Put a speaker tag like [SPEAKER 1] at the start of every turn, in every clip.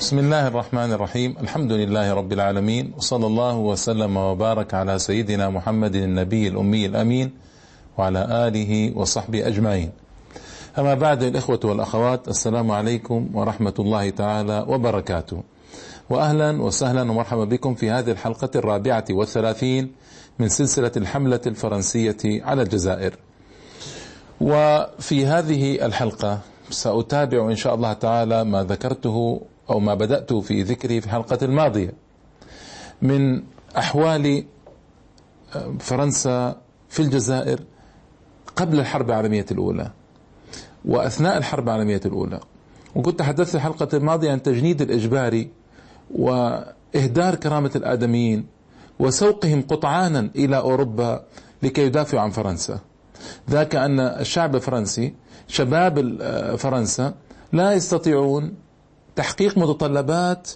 [SPEAKER 1] بسم الله الرحمن الرحيم الحمد لله رب العالمين وصلى الله وسلم وبارك على سيدنا محمد النبي الأمي الأمين وعلى آله وصحبه أجمعين أما بعد الإخوة والأخوات السلام عليكم ورحمة الله تعالى وبركاته وأهلا وسهلا ومرحبا بكم في هذه الحلقة الرابعة والثلاثين من سلسلة الحملة الفرنسية على الجزائر وفي هذه الحلقة سأتابع إن شاء الله تعالى ما ذكرته أو ما بدأت في ذكره في الحلقة الماضية. من أحوال آه، فرنسا في الجزائر قبل الحرب العالمية الأولى وأثناء الحرب العالمية الأولى. وكنت تحدثت في الحلقة الماضية عن تجنيد الإجباري وإهدار كرامة الآدميين وسوقهم قطعانا إلى أوروبا لكي يدافعوا عن فرنسا. ذاك أن الشعب الفرنسي شباب آه، فرنسا لا يستطيعون تحقيق متطلبات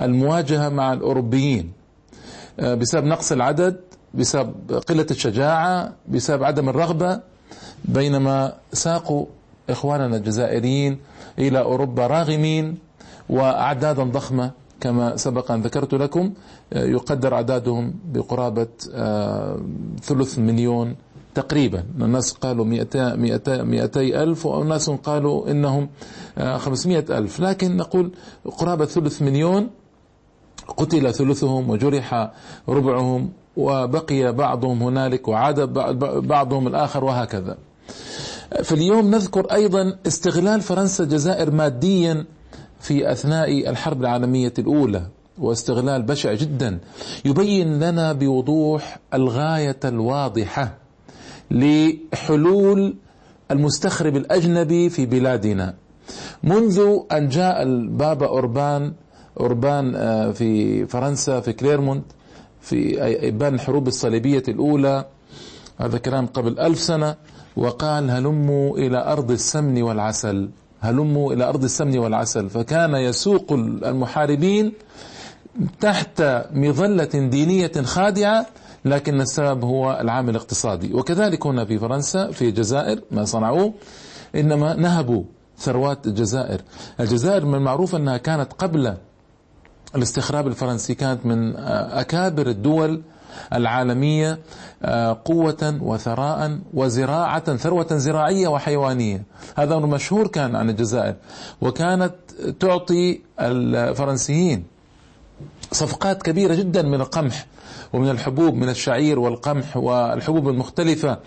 [SPEAKER 1] المواجهة مع الأوروبيين آه، بسبب نقص العدد بسبب قلة الشجاعة بسبب عدم الرغبة بينما ساقوا إخواننا الجزائريين إلى أوروبا راغمين وأعدادا ضخمة كما سبق أن ذكرت لكم آه، يقدر أعدادهم بقرابة آه، ثلث مليون تقريبا. الناس قالوا 200 200 200 ألف وناس قالوا إنهم 500 آه، ألف. لكن نقول قرابة ثلث مليون قتل ثلثهم وجرح ربعهم وبقي بعضهم هنالك وعاد بعضهم الآخر وهكذا. في اليوم نذكر أيضا استغلال فرنسا الجزائر ماديا في أثناء الحرب العالمية الأولى واستغلال بشع جدا. يبين لنا بوضوح الغاية الواضحة لحلول المستخرب الأجنبي في بلادنا. منذ أن جاء البابا أوربان أوربان آه، في فرنسا في كليرمونت في إبان الحروب الصليبية الأولى هذا كلام قبل ألف سنة وقال هلموا إلى أرض السمن والعسل. هلموا إلى أرض السمن والعسل. فكان يسوق المحاربين تحت مظلة دينية خادعة لكن السبب هو العامل الاقتصادي. وكذلك هنا في فرنسا في الجزائر ما صنعوه إنما نهبوا ثروات الجزائر. الجزائر من المعروف أنها كانت قبل الاستخراب الفرنسي كانت من أكابر الدول العالمية قوة وثراء وزراعة ثروة زراعية وحيوانية. هذا أمر مشهور كان عن الجزائر. وكانت تعطي الفرنسيين صفقات كبيرة جدا من القمح. ومن الحبوب من الشعير والقمح والحبوب المختلفة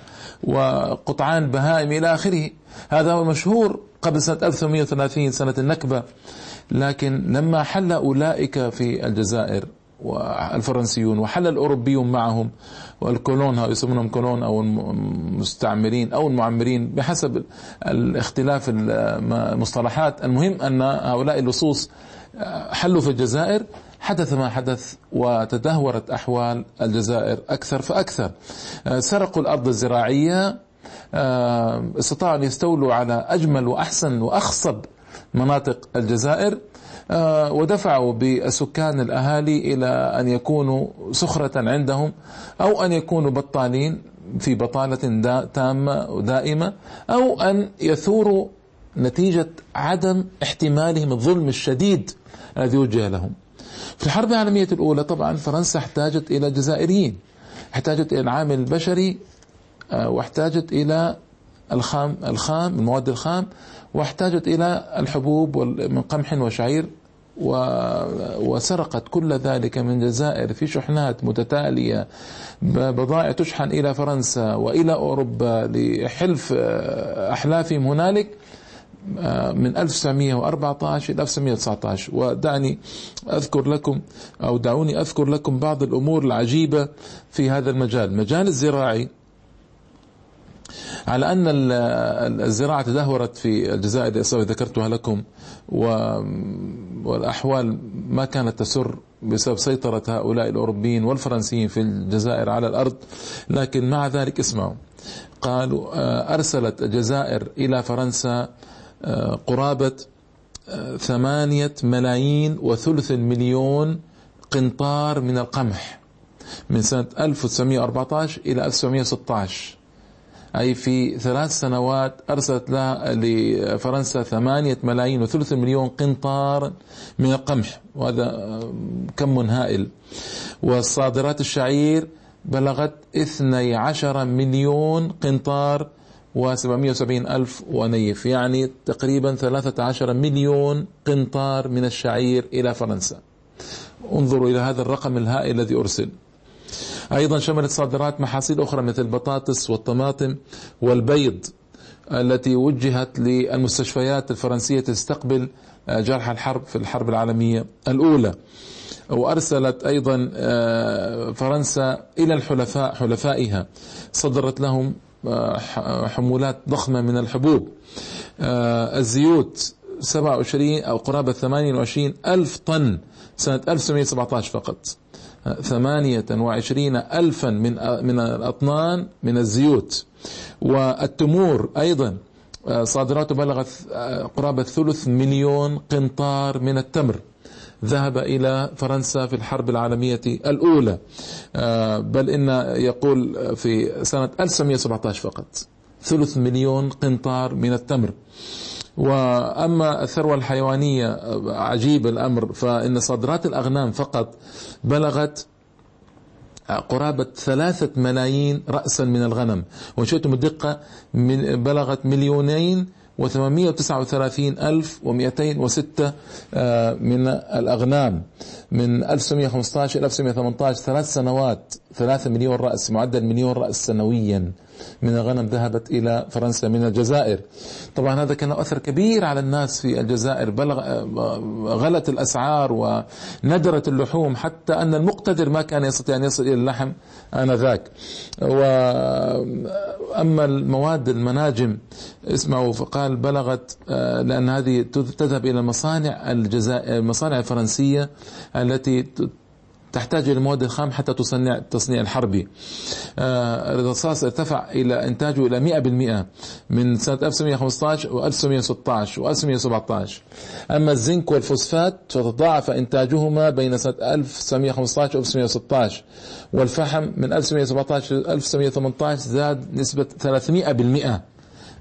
[SPEAKER 1] وقطعان البهائم إلى آخره. هذا هو مشهور قبل سنة 1830 سنة النكبة. لكن لما حل أولئك في الجزائر والفرنسيون وحل الأوروبيون معهم والكولون يسمونهم كولون أو المستعمرين أو المعمرين بحسب الاختلاف المصطلحات المهم أن هؤلاء اللصوص حلوا في الجزائر. حدث ما حدث وتدهورت أحوال الجزائر أكثر فأكثر. سرقوا الأرض الزراعية. استطاعوا أن يستولوا على أجمل وأحسن وأخصب مناطق الجزائر. ودفعوا بالسكان الأهالي إلى أن يكونوا سخرة عندهم أو أن يكونوا بطالين في بطالة تامة ودائمة أو أن يثوروا نتيجة عدم احتمالهم الظلم الشديد الذي وجه لهم. في الحرب العالمية الأولى طبعا فرنسا احتاجت إلى جزائريين احتاجت إلى العامل البشري آه، واحتاجت إلى الخام الخام المواد الخام واحتاجت إلى الحبوب من قمح وشعير وسرقت كل ذلك من الجزائر في شحنات متتالية بضائع تشحن إلى فرنسا وإلى أوروبا لحلف آه، أحلافهم هنالك. من 1914 إلى 1919 ودعني أذكر لكم أو دعوني أذكر لكم بعض الأمور العجيبة في هذا المجال. المجال الزراعي على أن الزراعة تدهورت في الجزائر ذكرتها لكم والأحوال ما كانت تسر بسبب سيطرة هؤلاء الأوروبيين والفرنسيين في الجزائر على الأرض. لكن مع ذلك اسمعوا قالوا آه، أرسلت الجزائر إلى فرنسا قرابة آه، ثمانية ملايين وثلث المليون قنطار من القمح من سنة 1914 إلى 1916 أي في ثلاث سنوات أرسلت لها لفرنسا ثمانية ملايين وثلث مليون قنطار من القمح وهذا كم هائل. والصادرات الشعير بلغت 12 مليون قنطار و770 ألف ونيف يعني تقريبا 13 مليون قنطار من الشعير إلى فرنسا. انظروا إلى هذا الرقم الهائل الذي أرسل. أيضا شملت صادرات محاصيل أخرى مثل البطاطس والطماطم والبيض التي وجهت للمستشفيات الفرنسية تستقبل جرحى الحرب في الحرب العالمية الأولى. وأرسلت أيضا آه، فرنسا إلى الحلفاء حلفائها. صدرت لهم آه، حمولات ضخمة من الحبوب. آه، الزيوت 27 أو قرابة 28 ألف طن سنة 1917 فقط. ثمانية وعشرين ألفا من من الأطنان من الزيوت. والتمور أيضا صادراته بلغت قرابة ثلث مليون قنطار من التمر. ذهب إلى فرنسا في الحرب العالمية الأولى. آه، بل إن يقول في سنة 1917 فقط. ثلث مليون قنطار من التمر. وأما الثروة الحيوانية عجيب الأمر. فإن صادرات الأغنام فقط بلغت قرابة ثلاثة ملايين رأسا من الغنم. وإن شئتم الدقة بلغت مليونين وثمانمائة وتسعة وثلاثين ألف ومئتين وستة آه، من الأغنام. من 1915 إلى 1918 ثلاث سنوات ثلاثة مليون رأس معدل مليون رأس سنويا. من الغنم ذهبت إلى فرنسا من الجزائر. طبعا هذا كان أثر كبير على الناس في الجزائر بلغ غلت الأسعار وندرت اللحوم حتى أن المقتدر ما كان يستطيع أن يصل إلى اللحم آنذاك. وأما المواد المناجم اسمعوا فقال بلغت آه، لأن هذه تذهب إلى المصانع الجزائر المصانع الفرنسية التي تحتاج إلى المواد الخام حتى تصنع التصنيع الحربي. آه، الرصاص ارتفع إلى إنتاجه إلى 100% من سنة 1915 و 1916 و 1917 أما الزنك والفوسفات فتضاعف إنتاجهما بين سنة 1915 و 1916 والفحم من 1917 ل 1918 زاد نسبة 300%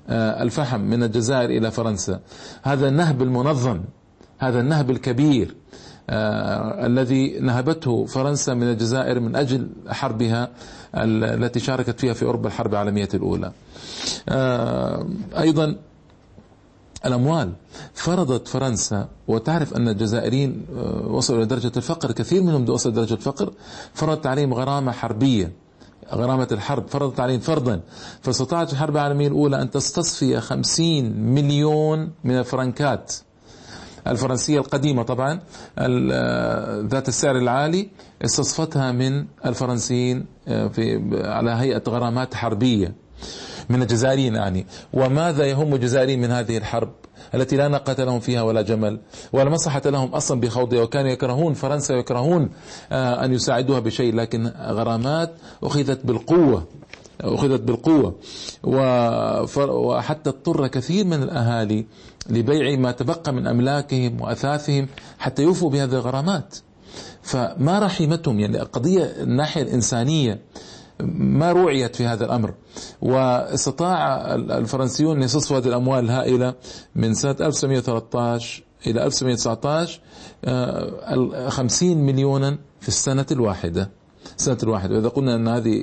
[SPEAKER 1] آه، الفحم من الجزائر إلى فرنسا. هذا النهب المنظم هذا النهب الكبير الذي نهبته فرنسا من الجزائر من أجل حربها التي شاركت فيها في أوروبا الحرب العالمية الأولى. آه أيضا الأموال. فرضت فرنسا وتعرف أن الجزائريين آه، وصلوا إلى درجة الفقر كثير منهم وصل درجة الفقر. فرضت عليهم غرامة حربية غرامة الحرب. فرضت عليهم فرضا فاستطاعت الحرب العالمية الأولى أن تستصفي خمسين مليون من الفرنكات. الفرنسية القديمة طبعا ذات السعر العالي استصفتها من الفرنسيين آه، في على هيئة غرامات حربية من الجزائريين يعني. وماذا يهم الجزائريين من هذه الحرب التي لا ناقة لهم فيها ولا جمل؟ ولا مصلحة لهم أصلا بخوضها وكانوا يكرهون فرنسا ويكرهون آه، أن يساعدوها بشيء لكن غرامات أخذت بالقوة. أخذت بالقوة. وحتى اضطر كثير من الأهالي لبيع ما تبقى من أملاكهم وأثاثهم حتى يوفوا بهذه الغرامات. فما رحمتهم؟ يعني قضية الناحية الإنسانية ما روعيت في هذا الأمر. واستطاع الفرنسيون يستصفوا هذه الأموال الهائلة من سنة 1913 إلى 1919 50 مليونا في السنة الواحدة. سنة الواحدة وإذا قلنا أن هذه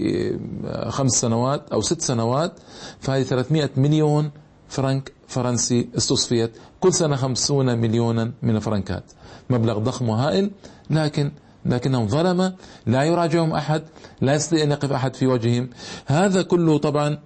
[SPEAKER 1] خمس سنوات أو ست سنوات فهذه 300 مليون فرنك فرنسي استصفيت كل سنة خمسون مليونا من الفرنكات. مبلغ ضخم وهائل لكن لكنهم ظلمة لا يراجعهم أحد لا يستطيع أن يقف أحد في وجههم. هذا كله طبعا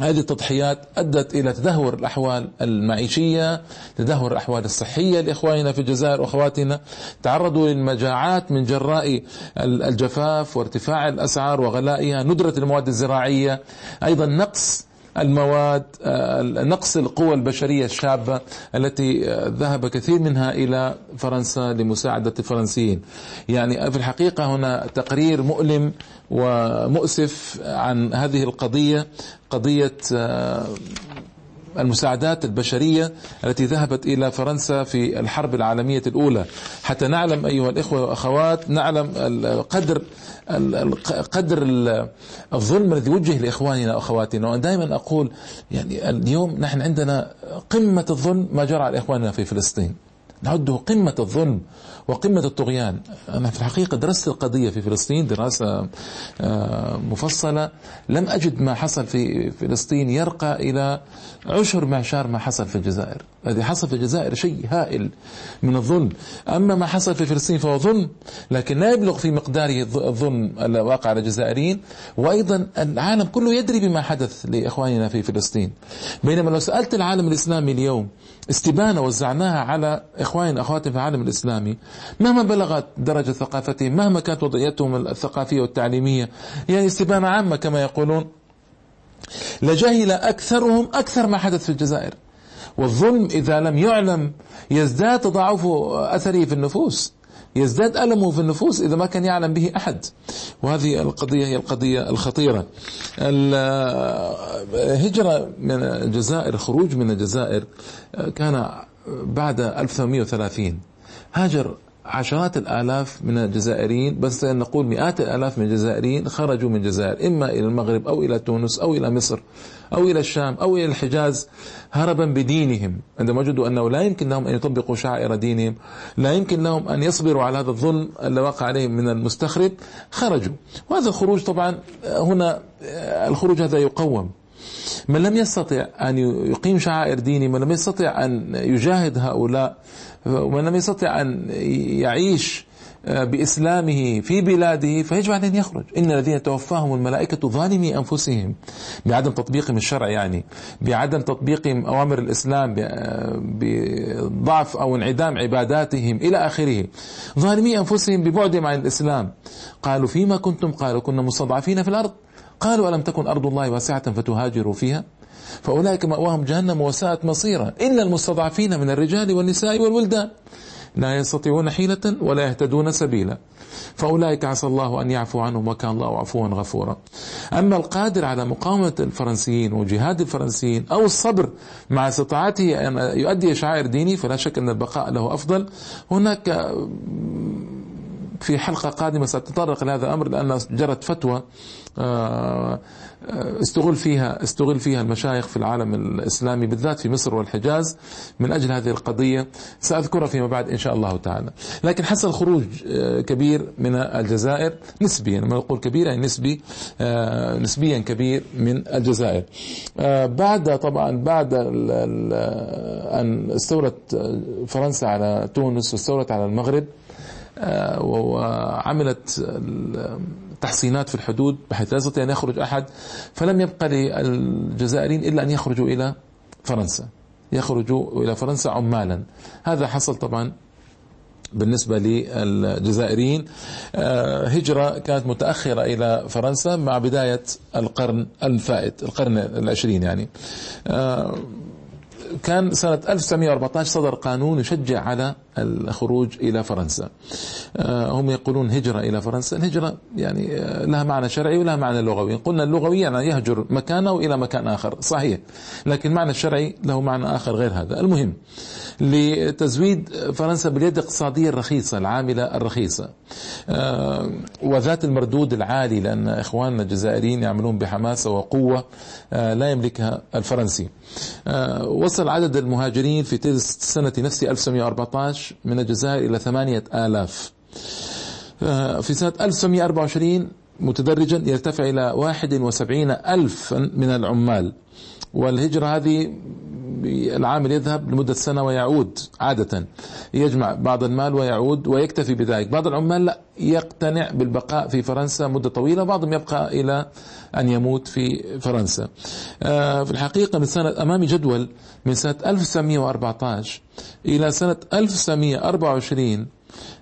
[SPEAKER 1] هذه التضحيات أدت إلى تدهور الأحوال المعيشية تدهور الأحوال الصحية لإخواننا في الجزائر وأخواتنا. تعرضوا للمجاعات من جراء الجفاف وارتفاع الأسعار وغلائها ندرة المواد الزراعية. أيضا نقص المواد آه، نقص القوى البشرية الشابة التي آه، ذهب كثير منها إلى فرنسا لمساعدة الفرنسيين. يعني في الحقيقة هنا تقرير مؤلم ومؤسف عن هذه القضية قضية آه، المساعدات البشرية التي ذهبت إلى فرنسا في الحرب العالمية الأولى. حتى نعلم أيها الإخوة والأخوات نعلم قدر قدر الظلم الذي وجه لإخواننا وأخواتنا. وأنا دائما أقول يعني اليوم نحن عندنا قمة الظلم ما جرى على إخواننا في فلسطين. نعده قمة الظلم وقمة الطغيان. أنا في الحقيقة درست القضية في فلسطين دراسة آه، مفصلة. لم أجد ما حصل في فلسطين يرقى إلى عشر معشار ما حصل في الجزائر. الذي حصل في الجزائر شيء هائل من الظلم. أما ما حصل في فلسطين فهو ظلم لكن لا يبلغ في مقداره الظلم الواقع على الجزائريين. وأيضا العالم كله يدري بما حدث لإخواننا في فلسطين. بينما لو سألت العالم الإسلامي اليوم استبانة وزعناها على إخواننا أخواتنا في العالم الإسلامي مهما بلغت درجة ثقافتهم مهما كانت وضعيتهم الثقافية والتعليمية يعني استبانة عامة كما يقولون لجهل أكثرهم أكثر ما حدث في الجزائر. والظلم إذا لم يعلم يزداد تضاعف أثره في النفوس يزداد ألمه في النفوس إذا ما كان يعلم به أحد. وهذه القضية هي القضية الخطيرة. الهجرة من الجزائر خروج من الجزائر كان بعد 1830 هاجر عشرات الآلاف من الجزائريين بس نقول مئات الآلاف من الجزائريين خرجوا من الجزائر إما إلى المغرب أو إلى تونس أو إلى مصر أو إلى الشام أو إلى الحجاز هربا بدينهم. عندما وجدوا أنه لا يمكن لهم أن يطبقوا شعائر دينهم لا يمكن لهم أن يصبروا على هذا الظلم الذي وقع عليهم من المستخرب خرجوا. وهذا الخروج طبعا هنا الخروج هذا يقوم. من لم يستطع أن يقيم شعائر دينه من لم يستطع أن يجاهد هؤلاء ومن لم يستطع أن يعيش آه، بإسلامه في بلاده فيجب عليه أن يخرج. إن الذين توفاهم الملائكة ظالمي أنفسهم. بعدم تطبيقهم الشرع يعني بعدم تطبيقهم أوامر الإسلام آه، بضعف أو انعدام عباداتهم إلى آخره. ظالمي أنفسهم ببعدهم عن الإسلام. قالوا فيما كنتم؟ قالوا كنا مستضعفين في الأرض. قالوا ألم تكن أرض الله واسعة فتهاجروا فيها؟ فأولئك مأواهم جهنم وساءت مصيرا. إلا المستضعفين من الرجال والنساء والولدان لا يستطيعون حيلة ولا يهتدون سبيلا. فأولئك عسى الله أن يعفو عنهم وكان الله عفوا غفورا. أما القادر على مقاومة الفرنسيين وجهاد الفرنسيين أو الصبر مع استطاعته أن يؤدي شعائر ديني فلا شك أن البقاء له أفضل. هناك في حلقة قادمة سأتطرق لهذا الأمر لأن جرت فتوى آه، استغل فيها استغل فيها المشايخ في العالم الإسلامي بالذات في مصر والحجاز من أجل هذه القضية سأذكرها فيما بعد إن شاء الله تعالى. لكن حصل خروج آه، كبير من الجزائر نسبيا لما نقول كبير يعني نسبي آه، نسبيا كبير من الجزائر. بعد طبعا بعد أن استولت فرنسا على تونس واستولت على المغرب وعملت تحصينات في الحدود بحيث لا يستطيع أن يخرج أحد فلم يبقى للجزائريين إلا أن يخرجوا إلى فرنسا. يخرجوا إلى فرنسا عمالا. هذا حصل طبعا بالنسبة للجزائريين. آه، هجرة كانت متأخرة إلى فرنسا مع بداية القرن الفائت القرن العشرين يعني. آه، كان سنة 1914 صدر قانون يشجع على الخروج إلى فرنسا. آه، هم يقولون هجرة إلى فرنسا. الهجرة يعني آه، لها معنى شرعي ولها معنى لغوي. قلنا اللغوي يعني يهجر مكانه إلى مكان آخر. صحيح. لكن المعنى الشرعي له معنى آخر غير هذا. المهم لتزويد فرنسا باليد الاقتصادية الرخيصة العاملة الرخيصة. آه، وذات المردود العالي لأن إخواننا الجزائريين يعملون بحماسة وقوة لا يملكها الفرنسي. وصل عدد المهاجرين في تلك السنة نفسها 1914 من الجزائر إلى ثمانية آلاف. آه، في سنة 1924 متدرجا يرتفع إلى 71 ألف من العمال. والهجرة هذه العامل يذهب لمدة سنة ويعود عادة يجمع بعض المال ويعود ويكتفي بذلك. بعض العمال لا يقتنع بالبقاء في فرنسا مدة طويلة بعضهم يبقى إلى أن يموت في فرنسا. آه، في الحقيقة من سنة أمامي جدول من سنة 1914 إلى سنة 1924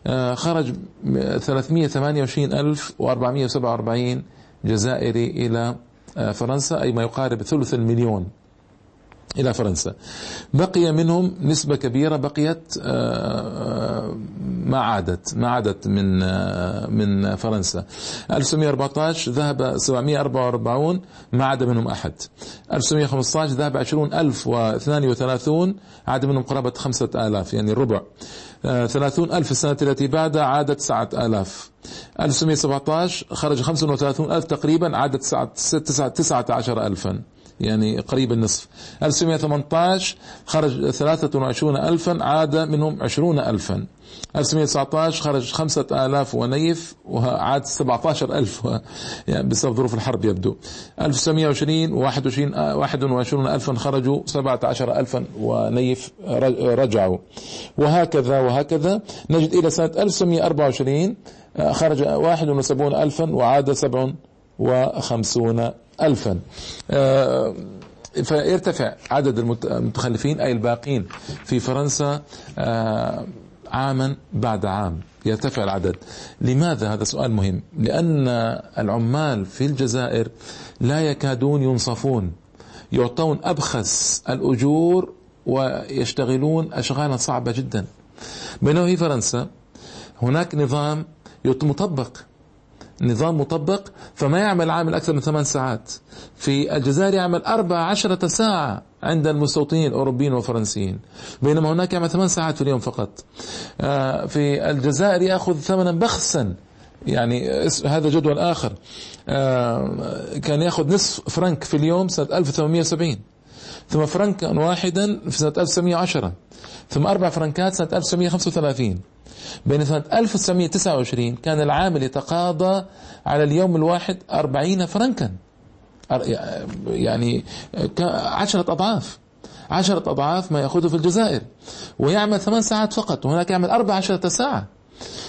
[SPEAKER 1] آه، خرج 328447 جزائري إلى آه، فرنسا أي ما يقارب ثلث المليون. إلى فرنسا. بقي منهم نسبة كبيرة بقيت ما عادت ما عادت من من فرنسا. 1914 ذهب 744 ما عاد منهم أحد. 1915 ذهب 20032 عاد منهم قرابة 5000 يعني الربع ثلاثون ألف السنة التي بعدها عادت تسعة آلاف. 1917 خرج 35 ألف تقريبا عادت تسعة عشر ألفا. يعني قريب النصف. 1918 خرج 23 ألفا عاد منهم 20 ألفا. 1919 خرج 5000 ونيف وعاد 17000 يعني بسبب ظروف الحرب يبدو. 1920 21 21 ألفا خرجوا 17000 ونيف رجعوا. وهكذا وهكذا. نجد إلى سنة 1924 خرج 71 ألفا وعاد 57 ألفا. آه، فيرتفع عدد المتخلفين أي الباقين في فرنسا آه، عاما بعد عام. يرتفع العدد. لماذا هذا سؤال مهم؟ لأن العمال في الجزائر لا يكادون ينصفون. يعطون أبخس الأجور ويشتغلون أشغالا صعبة جدا. بينما في فرنسا هناك نظام مطبق. نظام مطبق فما يعمل عامل أكثر من ثمان ساعات. في الجزائر يعمل أربع عشرة ساعة عند المستوطنين الأوروبيين والفرنسيين. بينما هناك يعمل ثمان ساعات في اليوم فقط. آه، في الجزائر يأخذ ثمنا بخسا. يعني هذا جدول آخر. آه، كان يأخذ نصف فرنك في اليوم سنة 1870 ثم فرنكا واحدا في سنة 1910 ثم أربع فرنكات سنة 1935 بين سنة 1929 كان العامل يتقاضى على اليوم الواحد 40 فرنكا. يعني عشرة أضعاف. عشرة أضعاف ما يأخذه في الجزائر. ويعمل ثمان ساعات فقط وهناك يعمل أربع عشرة ساعة.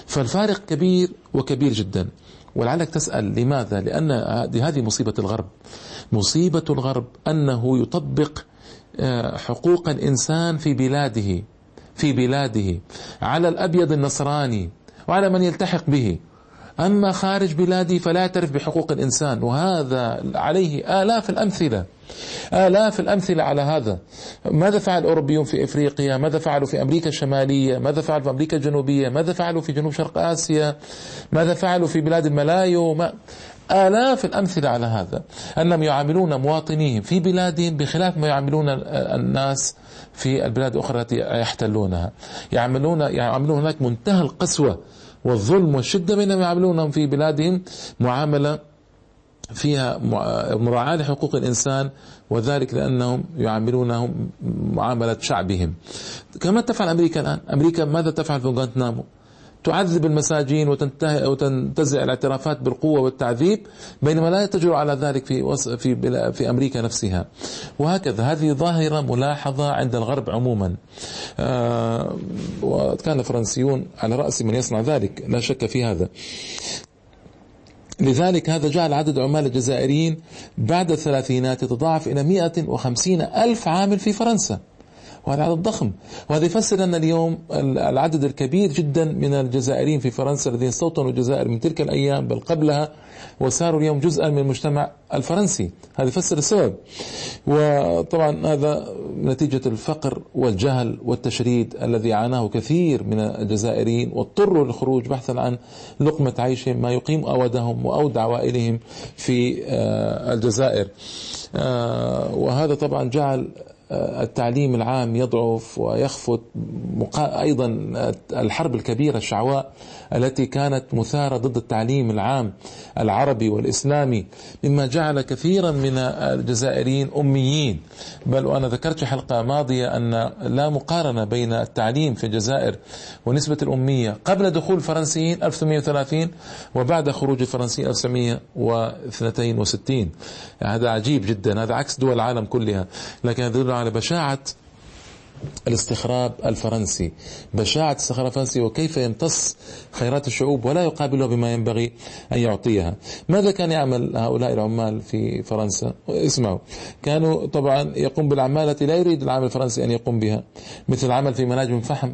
[SPEAKER 1] فالفارق كبير وكبير جدا. ولعلك تسأل لماذا؟ لأن هذه مصيبة الغرب. مصيبة الغرب أنه يطبق آه، حقوق الإنسان في بلاده. في بلاده. على الأبيض النصراني وعلى من يلتحق به. أما خارج بلاده فلا يعترف بحقوق الإنسان وهذا عليه آلاف الأمثلة آلاف الأمثلة على هذا. ماذا فعل الأوروبيون في إفريقيا؟ ماذا فعلوا في أمريكا الشمالية؟ ماذا فعلوا في أمريكا الجنوبية؟ ماذا فعلوا في جنوب شرق آسيا؟ ماذا فعلوا في بلاد الملايو؟ ما آلاف الأمثلة على هذا. أنهم يعاملون مواطنيهم في بلادهم بخلاف ما يعاملون الناس في البلاد الأخرى التي يحتلونها. يعملون يعملون هناك منتهى القسوة والظلم والشدة بينما يعاملونهم في بلادهم معاملة فيها مراعاة لحقوق الإنسان وذلك لأنهم يعاملونهم معاملة شعبهم. كما تفعل أمريكا الآن. أمريكا ماذا تفعل في غوانتنامو تعذب المساجين وتنتهي وتنتزع الاعترافات بالقوة والتعذيب بينما لا تجرؤ على ذلك في في في أمريكا نفسها. وهكذا هذه ظاهرة ملاحظة عند الغرب عموما. آه وكان الفرنسيون على رأس من يصنع ذلك. لا شك في هذا. لذلك هذا جعل عدد عمال الجزائريين بعد الثلاثينات يتضاعف إلى 150 ألف عامل في فرنسا. وهذا عدد ضخم. وهذا يفسر أن اليوم العدد الكبير جدا من الجزائريين في فرنسا الذين استوطنوا الجزائر من تلك الأيام بل قبلها وصاروا اليوم جزءا من المجتمع الفرنسي. هذا يفسر السبب. وطبعا هذا نتيجة الفقر والجهل والتشريد الذي عاناه كثير من الجزائريين واضطروا للخروج بحثا عن لقمة عيشهم ما يقيم أودهم وأود عوائلهم في آه، الجزائر. آه، وهذا طبعا جعل التعليم العام يضعف ويخفت أيضا الحرب الكبيرة الشعواء التي كانت مثارة ضد التعليم العام العربي والإسلامي مما جعل كثيرا من الجزائريين أميين. بل وأنا ذكرت في حلقة ماضية أن لا مقارنة بين التعليم في الجزائر ونسبة الأمية. قبل دخول الفرنسيين 1830 وبعد خروج الفرنسيين 1962 يعني هذا عجيب جدا. هذا عكس دول العالم كلها. لكن يدل على بشاعة الاستخراب الفرنسي. بشاعة الاستخراب الفرنسي وكيف يمتص خيرات الشعوب ولا يقابلها بما ينبغي أن يعطيها. ماذا كان يعمل هؤلاء العمال في فرنسا؟ اسمعوا. كانوا طبعا يقوم بالأعمال التي لا يريد العامل الفرنسي أن يقوم بها مثل العمل في مناجم فحم.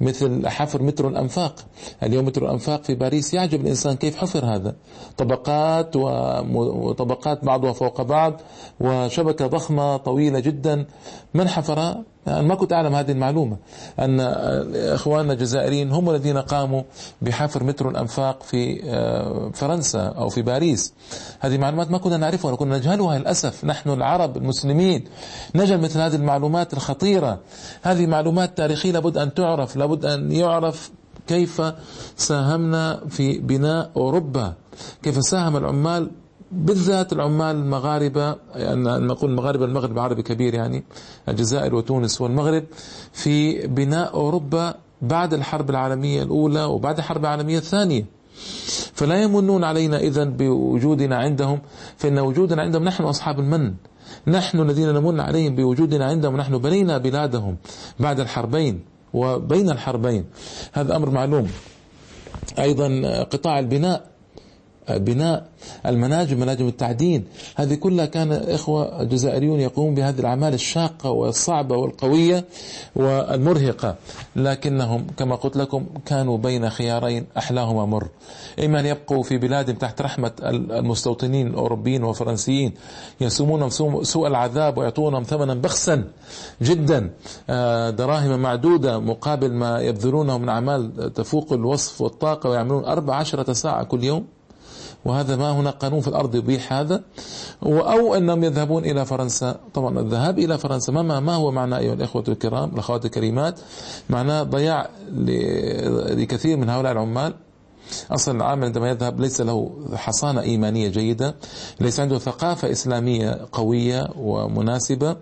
[SPEAKER 1] مثل حفر مترو الأنفاق اليوم مترو الأنفاق في باريس يعجب الإنسان كيف حفر هذا. طبقات وطبقات بعضها فوق بعض وشبكة ضخمة طويلة جدا. من حفرها؟ أنا ما كنت أعلم هذه المعلومة أن إخواننا الجزائريين هم الذين قاموا بحفر مترو الأنفاق في آه، فرنسا أو في باريس. هذه معلومات ما كنا نعرفها وكنا نجهلها للأسف. نحن العرب المسلمين نجهل مثل هذه المعلومات الخطيرة. هذه معلومات تاريخية لابد أن تعرف لابد أن يعرف كيف ساهمنا في بناء أوروبا كيف ساهم العمال بالذات العمال المغاربة يعني نقول المغاربة المغرب عربي كبير يعني الجزائر وتونس والمغرب في بناء أوروبا بعد الحرب العالمية الأولى وبعد الحرب العالمية الثانية. فلا يمنون علينا إذا بوجودنا عندهم فإن وجودنا عندهم نحن أصحاب المن. نحن الذين نمن عليهم بوجودنا عندهم نحن بنينا بلادهم بعد الحربين وبين الحربين. هذا أمر معلوم. أيضا قطاع البناء بناء المناجم مناجم التعدين. هذه كلها كان إخوة الجزائريون يقومون بهذه الأعمال الشاقة والصعبة والقوية والمرهقة. لكنهم كما قلت لكم كانوا بين خيارين أحلاهما مر. إما أن يبقوا في بلادهم تحت رحمة المستوطنين الأوروبيين والفرنسيين. يسومونهم سوء العذاب ويعطونهم ثمنا بخسا جدا. آه، دراهم معدودة مقابل ما يبذلونه من أعمال تفوق الوصف والطاقة ويعملون أربع عشرة ساعة كل يوم. وهذا ما هناك قانون في الأرض يبيح هذا. أو أنهم يذهبون إلى فرنسا. طبعا الذهاب إلى فرنسا ما, ما هو معناه أيها الإخوة الكرام الأخوات الكريمات؟ معناه ضياع لكثير من هؤلاء العمال. أصلا العامل عندما يذهب ليس له حصانة إيمانية جيدة ليس عنده ثقافة إسلامية قوية ومناسبة.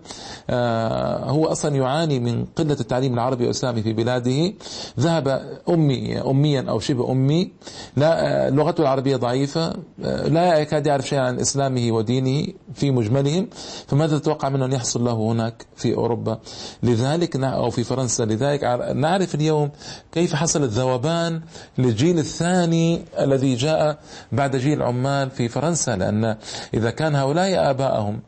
[SPEAKER 1] آه، هو أصلا يعاني من قلة التعليم العربي والإسلامي في بلاده. ذهب أمي أميا أو شبه أمي. لا آه، لغته العربية ضعيفة. آه، لا يكاد يعرف شيئا عن إسلامه ودينه في مجملهم. فماذا تتوقع منه أن يحصل له هناك في أوروبا؟ لذلك أو في فرنسا. لذلك نعرف اليوم كيف حصل الذوبان للجيل الثاني الثاني الذي جاء بعد جيل العمال في فرنسا لأن إذا كان هؤلاء آباءهم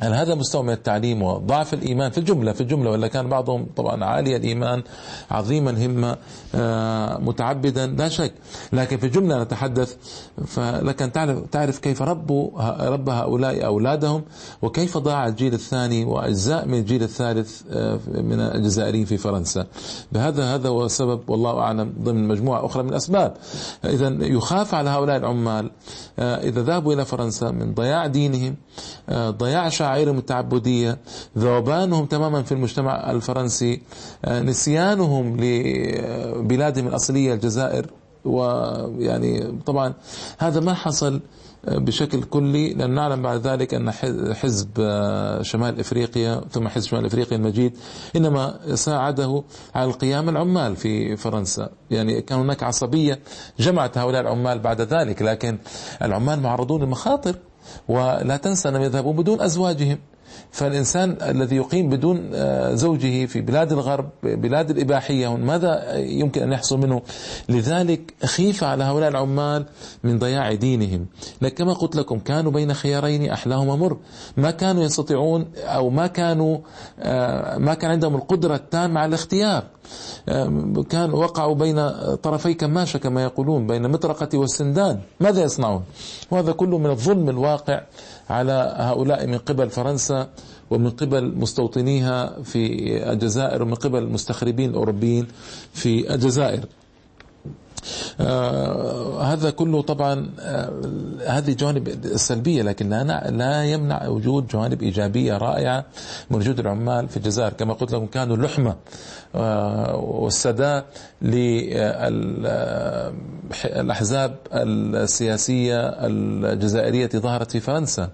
[SPEAKER 1] هل هذا مستوى من التعليم وضعف الإيمان في الجملة؟ في الجملة ولا كان بعضهم طبعا عالي الإيمان عظيما همة آه، متعبدا؟ لا شك. لكن في الجملة نتحدث فلك أن تعرف, تعرف كيف ربوا رب هؤلاء أولادهم وكيف ضاع الجيل الثاني وأجزاء من الجيل الثالث آه، من الجزائريين في فرنسا. بهذا هذا هو السبب والله أعلم ضمن مجموعة أخرى من الأسباب. إذا يخاف على هؤلاء العمال آه، إذا ذهبوا إلى فرنسا من ضياع دينهم ضياع شعب مشاعرهم التعبدية ذوبانهم تماما في المجتمع الفرنسي آه، نسيانهم لبلادهم الأصلية الجزائر ويعني طبعا هذا ما حصل آه، بشكل كلي لأن نعلم بعد ذلك أن حزب آه، شمال إفريقيا ثم حزب شمال إفريقيا المجيد إنما ساعده على القيام العمال في فرنسا. يعني كان هناك عصبية جمعت هؤلاء العمال بعد ذلك لكن العمال معرضون لمخاطر. ولا تنسى أنهم يذهبون بدون أزواجهم. فالإنسان الذي يقيم بدون آه، زوجه في بلاد الغرب بلاد الإباحية ماذا يمكن أن يحصل منه؟ لذلك خيف على هؤلاء العمال من ضياع دينهم. لكن كما قلت لكم كانوا بين خيارين أحلاهما مر. ما كانوا يستطيعون أو ما كانوا آه، ما كان عندهم القدرة التامة على الاختيار. كان وقعوا بين طرفي كماشة كما يقولون بين المطرقة والسندان. ماذا يصنعون؟ وهذا كله من الظلم الواقع على هؤلاء من قبل فرنسا ومن قبل مستوطنيها في الجزائر ومن قبل المستخربين الأوروبيين في الجزائر. هذا كله طبعا آه هذه جوانب سلبية لكن لا, لا يمنع وجود جوانب إيجابية رائعة من وجود العمال في الجزائر. كما قلت لكم كانوا لحمة آه والسداء للأحزاب السياسية الجزائرية ظهرت في فرنسا.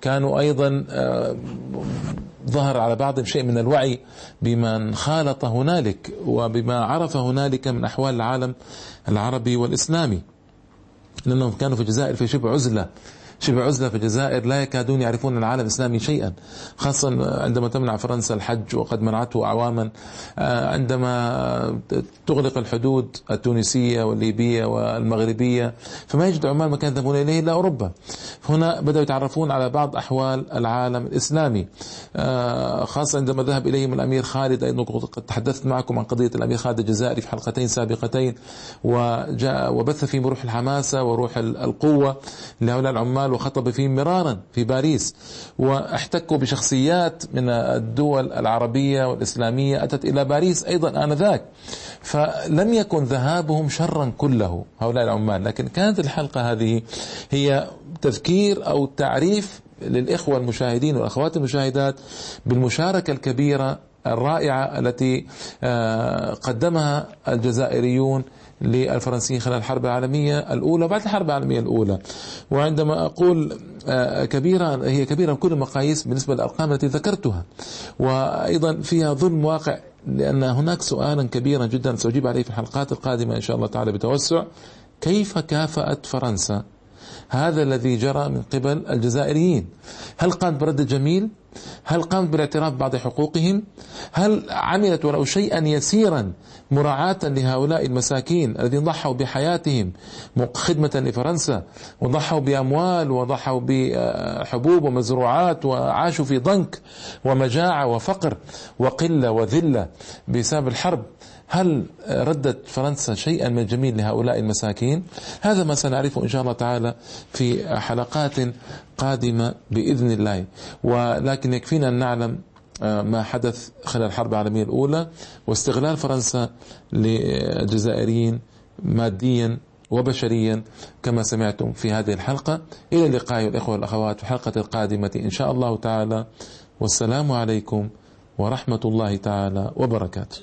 [SPEAKER 1] كانوا أيضا آه، ظهر على بعضهم شيء من الوعي بمن خالط هنالك وبما عرف هنالك من أحوال العالم العربي والإسلامي. لأنهم كانوا في الجزائر في شبه عزلة. شبه عزلة في الجزائر لا يكادون يعرفون العالم الإسلامي شيئا خاصة عندما تمنع فرنسا الحج وقد منعته أعواما آه، عندما تغلق الحدود التونسية والليبية والمغربية فما يجد عمال مكان يذهبون إليه إلا أوروبا. هنا بدأوا يتعرفون على بعض أحوال العالم الإسلامي. آه، خاصة عندما ذهب إليهم الأمير خالد أيضا قد تحدثت معكم عن قضية الأمير خالد الجزائري في حلقتين سابقتين وجاء وبث فيهم روح الحماسة وروح القوة لهؤلاء العمال الاعمال وخطب فيه مرارا في باريس واحتكوا بشخصيات من الدول العربية والإسلامية أتت إلى باريس أيضا آنذاك. فلم يكن ذهابهم شرا كله هؤلاء العمال. لكن كانت الحلقة هذه هي تذكير أو تعريف للإخوة المشاهدين والأخوات المشاهدات بالمشاركة الكبيرة الرائعة التي آه، قدمها الجزائريون للفرنسيين خلال الحرب العالمية الأولى وبعد الحرب العالمية الأولى. وعندما أقول آه، كبيرة هي كبيرة بكل المقاييس بالنسبة للأرقام التي ذكرتها. وأيضا فيها ظلم واقع لأن هناك سؤالا كبيرا جدا سأجيب عليه في الحلقات القادمة إن شاء الله تعالى بتوسع. كيف كافأت فرنسا؟ هذا الذي جرى من قبل الجزائريين. هل قامت برد جميل؟ هل قامت بالاعتراف ببعض حقوقهم؟ هل عملت ولو شيئا يسيرا مراعاة لهؤلاء المساكين الذين ضحوا بحياتهم خدمة لفرنسا وضحوا بأموال وضحوا بحبوب ومزروعات وعاشوا في ضنك ومجاعة وفقر وقلة وذلة بسبب الحرب؟ هل ردت فرنسا شيئا من الجميل لهؤلاء المساكين؟ هذا ما سنعرفه إن شاء الله تعالى في حلقات قادمة بإذن الله. ولكن يكفينا أن نعلم آه، ما حدث خلال الحرب العالمية الأولى واستغلال فرنسا للجزائريين ماديا وبشريا كما سمعتم في هذه الحلقة. إلى اللقاء الإخوة والأخوات في الحلقة القادمة إن شاء الله تعالى. والسلام عليكم ورحمة الله تعالى وبركاته.